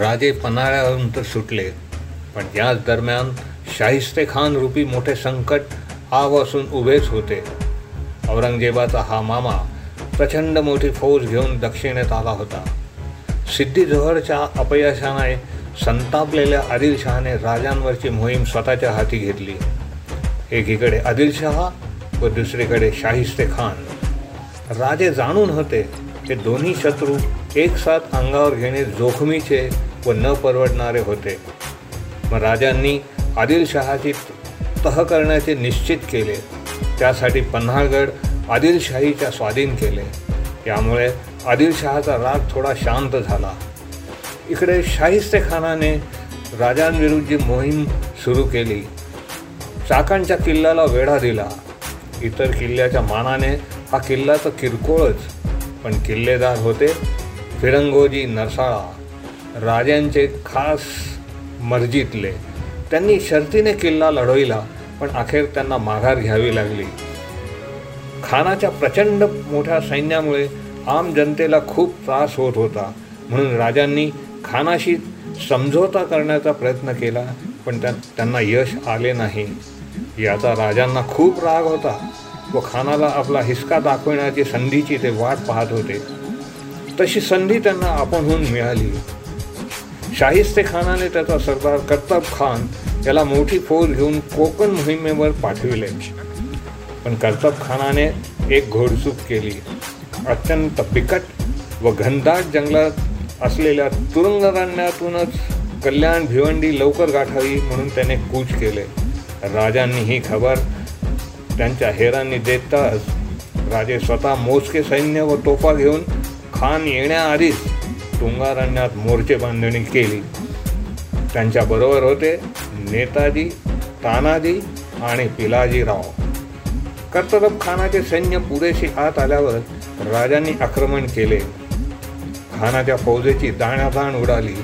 राजे पन्हाळ्यावरून तर सुटले. पण याच दरम्यान शाहिस्ते खान रूपी मोठे संकट आवासून उभेच होते. औरंगजेबाचा हा मामा प्रचंड मोठी फौज घेऊन दक्षिणेत आला होता. सिद्धी जोहरच्या अपयशाने संतापलेल्या आदिलशहाने राजांवरची मोहीम स्वतःच्या हाती घेतली. एकीकडे आदिलशहा व दुसरीकडे शाहिस्ते खान. राजे जाणून होते हे दोन्ही शत्रू एकसाथ अंगावर घेणे जोखमीचे व न परवडणारे होते. मग राजांनी आदिलशहाची तह करण्याचे निश्चित केले. त्यासाठी पन्हाळगड आदिलशाहीच्या स्वाधीन केले. यामुळे आदिलशहाचा राग थोडा शांत झाला. इकडे शाहिस्तेखानाने राजांविरुद्धची राजांविरुद्ध मोहीम सुरू केली. चाकांच्या किल्ल्याला वेढा दिला. इतर किल्ल्याच्या मानाने हा किल्ला तर किरकोळच पण किल्लेदार होते फिरंगोजी नरसाळा. राजांचे खास मर्जीतले. त्यांनी शर्तीने किल्ला लढविला पण अखेर त्यांना माघार घ्यावी लागली. खानाच्या प्रचंड मोठ्या सैन्यामुळे आम जनतेला खूप त्रास होत होता. म्हणून राजांनी खानाशी समझोता करण्याचा प्रयत्न केला पण त्या त्यांना यश आले नाही. याचा राजांना खूप राग होता व खानाला आपला हिसका दाखविण्याची संधीची ते वाट पाहत होते. तशी संधी त्यांना आपणहून मिळाली. शाहिस्ते खानाने त्याचा सरदार कर्तब खान याला मोठी फौज घेऊन कोकण मोहिमेवर पाठविले. पण कर्तब खानाने एक घोडचूक केली. अत्यंत बिकट व घनदाट जंगलात असलेल्या तुरुंगरण्यातूनच कल्याण भिवंडी लवकर गाठावी म्हणून त्याने कूच केले. राजांनी ही खबर त्यांच्या हेरांनी देताच राजे स्वतः मोजके सैन्य व तोफा घेऊन खान येण्याआधीच तुंगारण्यात मोर्चे बांधणी केली. त्यांच्याबरोबर होते नेताजी तानाजी आणि पिलाजीराव. कर्तरब खानाचे सैन्य पुरेशी आत आल्यावर राजांनी आक्रमण केले. खानाच्या फौजेची दाण्यादाण उडाली.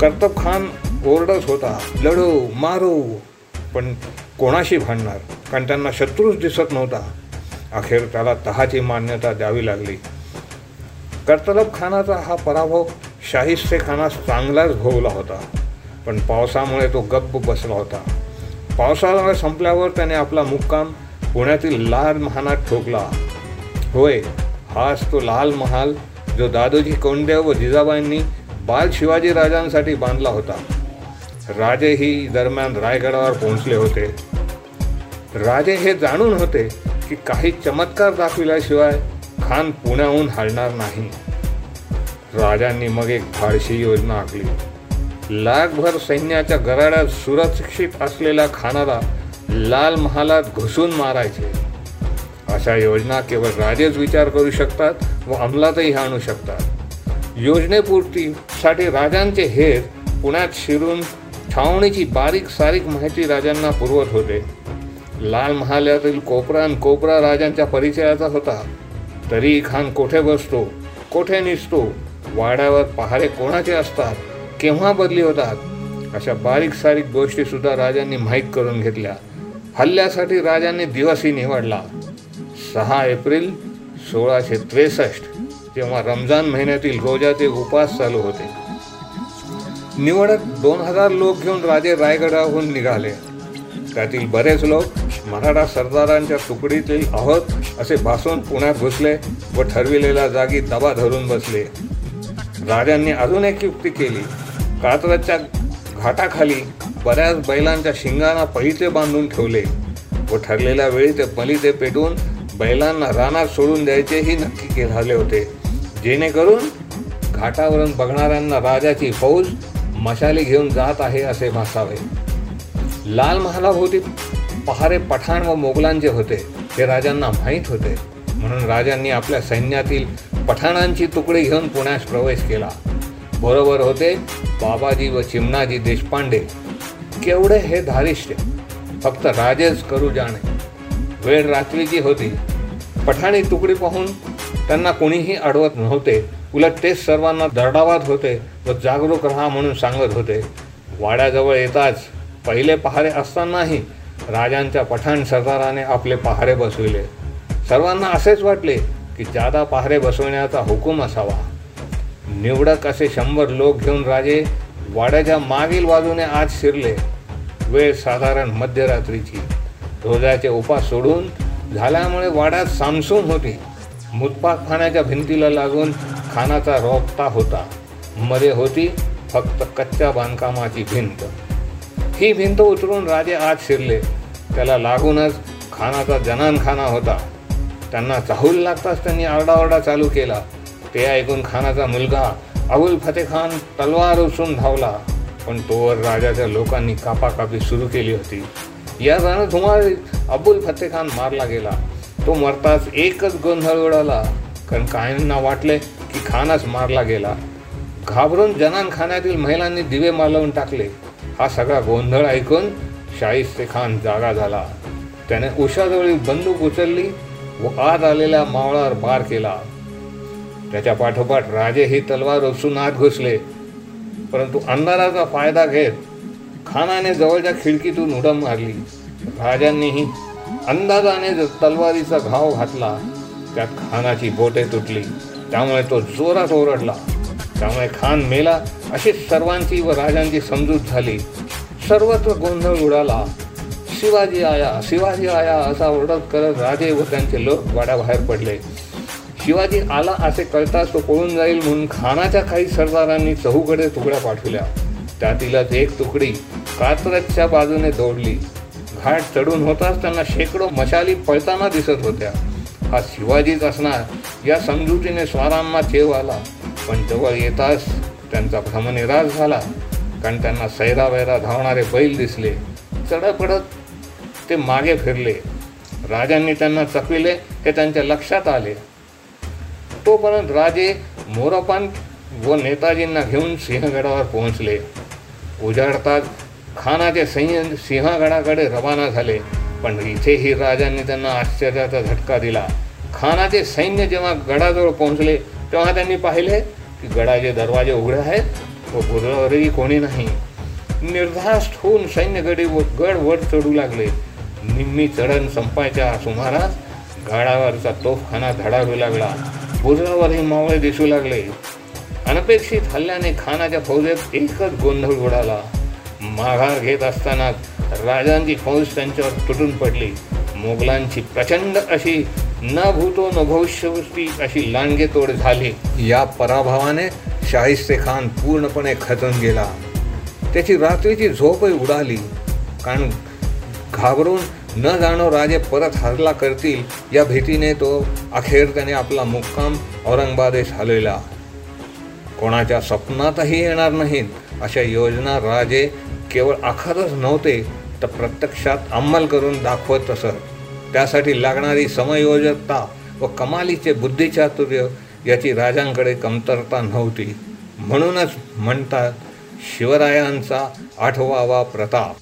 कर्तब खान ओरडत होता लढो मारो. पण कोणाशी भांडणार? कारण त्यांना शत्रूच दिसत नव्हता. अखेर त्याला तहाची मान्यता द्यावी लागली. कर्तलब खानाचा हा पराभव शाहिस्ते खानास चांगलाच भोवला होता. पण पावसामुळे तो गप्प बसला होता. पावसाळा संपल्यावर त्याने आपला मुक्काम पुण्यातील लाल महालात ठोकला. होय हाच तो लाल महाल जो दादोजी कोंडदेव व जिजाबाईंनी बाल शिवाजी राजांसाठी बांधला होता. राजेही दरम्यान रायगडावर पोहोचले होते. राजे हे जाणून होते की काही चमत्कार दाखविल्याशिवाय खान पुण्याहून हलणार नाही. राजांनी मग एक धाडशी योजना आखली. लाखभर सैन्याच्या गराड्यात सुरक्षित असलेल्या खानाला लाल महालात घुसून मारायचे. अशा योजना केवळ राजेच विचार करू शकतात व अंमलातही आणू शकतात. योजनेपूर्तीसाठी राजांचे हेर पुण्यात शिरून छावणीची बारीक सारीक माहिती राजांना पुरवत होते. लाल महालातील कोपरा आणि कोपरा राजांच्या परिचयाचा होता. तरी खान कोठे बसतो कोठे निसतो वाड्यावर पहारे कोणाचे असतात केव्हा बदली होतात अशा बारीक सारीक गोष्टीसुद्धा राजांनी माहीत करून घेतल्या. हल्ल्यासाठी राजांनी दिवसही निवडला. सहा एप्रिल सोळाशे त्रेसष्ट जेव्हा रमजान महिन्यातील रोजाचे उपास चालू होते. निवडक दोन हजार लोक घेऊन राजे रायगडाहून निघाले. त्यातील बरेच लोक मराठा सरदारांच्या तुकडीतील आहोत असे भासून पुण्यात घुसले व ठरविलेल्या जागी दबा धरून बसले. राजांनी अजून एक युक्ती केली. कात्रजच्या घाटाखाली बऱ्याच बैलांच्या शिंगांना पहिचे बांधून ठेवले व ठरलेल्या वेळी ते पलिते पेटवून बैलांना रानात सोडून द्यायचेही नक्की झाले होते. जेणेकरून घाटावरून बघणाऱ्यांना राजाची फौज मशाली घेऊन जात आहे असे भासावे. लाल महालाभोवती पहारे पठाण व मोगलांचे होते हे राजांना माहीत होते. म्हणून राजांनी आपल्या सैन्यातील पठाणांची तुकडी घेऊन पुण्यास प्रवेश केला. बरोबर होते बाबाजी व चिमणाजी देशपांडे. केवढे हे धारिष्ट फक्त राजेच करू जाणे. वेळ रात्रीची होती पठाणी तुकडी पाहून त्यांना कोणीही अडवत नव्हते. उलट तेच सर्वांना दरडावात होते व जागरूक राहा म्हणून सांगत होते. वाड्याजवळ येताच पहिले पहारे असतानाही राजांच्या पठाण सरदाराने आपले पहारे बसविले. सर्वांना असेच वाटले की जादा पहारे बसवण्याचा हुकूम असावा. निवडक असे शंभर लोक घेऊन राजे वाड्याच्या मागील बाजूने आज शिरले. वेळ साधारण मध्यरात्रीची. रोजाचे उपास सोडून झाल्यामुळे वाड्यात सामसूम होती. मुतपाक खाण्याच्या भिंतीला लागून खानाचा रोपता होता. मध्ये होती फक्त कच्च्या बांधकामाची भिंत. ही भिंत उतरून राजे आत शिरले. त्याला लागूनच खानाचा जनानखाना होता. त्यांना चाहूल लागताच त्यांनी आरडाओरडा चालू केला. ते ऐकून खानाचा मुलगा अबुल फतेखान तलवार उचलून धावला. पण तोवर राजाच्या लोकांनी कापाकापी सुरू केली होती. या रणधुमाळीत अबुल फतेखान मारला गेला. तो मरताच एकच गोंधळ उडाला. कारण काहींना वाटले की खानच मारला गेला. घाबरून जनान खाण्यातील महिलांनी दिवे मालवून टाकले. हा सगळा गोंधळ ऐकून शाहिस्ते खान जागा झाला. त्याने उषाजवळी बंदूक उचलली व आत आलेल्या मावळावर बार केला. त्याच्या पाठोपाठ राजे ही तलवार उचलून आत घुसले. परंतु अंधाराचा फायदा घेत खानाने जवळच्या खिडकीतून उडम मारली. राजांनीही अंदाजाने तलवारीचा घाव घातला त्यात खानाची बोटे तुटली. त्यामुळे तो जोरात ओरडला. त्यामुळे खान मेला अशी सर्वांची व राजांची समजूत झाली. सर्वत्र गोंधळ उडाला. शिवाजी आया शिवाजी आया असा ओरडत करत राजे व त्यांचे लोक वाड्याबाहेर पडले. शिवाजी आला असे कळताच तो पळून जाईल म्हणून खानाच्या काही सरदारांनी चहूकडे तुकड्या पाठवल्या. त्यातीलच एक तुकडी कात्रजच्या बाजूने दौडली. घाट चढून होताच त्यांना शेकडो मशाली पळताना दिसत होत्या. हा शिवाजीच असणार या समजुतीने स्वारांना चेव आला. पण जवळ येताच त्यांचा भ्रमनिराश झाला. कारण त्यांना सैरा वैरा धावणारे बैल दिसले. चढपडत ते मागे फिरले. राजांनी त्यांना चकविले हे त्यांच्या लक्षात आले. तोपर्यंत राजे मोरपान व नेताजींना घेऊन सिंहगडावर पोहोचले. उजाडताच खानाचे सैन्य सिंहगडाकडे रवाना झाले. पण इथेही राजांनी त्यांना आश्चर्याचा झटका दिला. खानाचे सैन्य जेव्हा गडाजवळ पोहोचले तेव्हा त्यांनी पाहिले की गडाचे दरवाजे उघडे आहेत. व गुरुवरही कोणी नाही. निर्धास्त होऊन सैन्यगडी व गड वर चढू लागले. निम्मी चढण संपायच्या सुमारास गडावरचा तोफखाना धडाडू लागला. बुजावरही मावळे दिसू लागले. अनपेक्षित हल्ल्याने खानाच्या फौजेत एकच गोंधळ उडाला. माघार घेत असताना राजांची फौज त्यांच्यावर तुटून पडली. मोगलांची प्रचंड अशी न भूतो न भविष्यवृत्ती अशी लांडगे तोड झाली. या पराभवाने शाहिस्ते खान पूर्णपणे खचून गेला. त्याची रात्रीची झोपही उडाली. कारण घाबरून न जाणो राजे परत हरला करतील या भीतीने तो अखेर त्याने आपला मुक्काम औरंगाबादेस हलविला कोणाच्या स्वप्नातही येणार नाहीत अशा योजना राजे केवळ आखातच नव्हते तर प्रत्यक्षात अंमल करून दाखवत असत. त्यासाठी लागणारी समयोजकता व कमालीचे बुद्धिचातुर्य याची राजांकडे कमतरता नव्हती. म्हणूनच म्हणतात शिवरायांचा आठवावा प्रताप.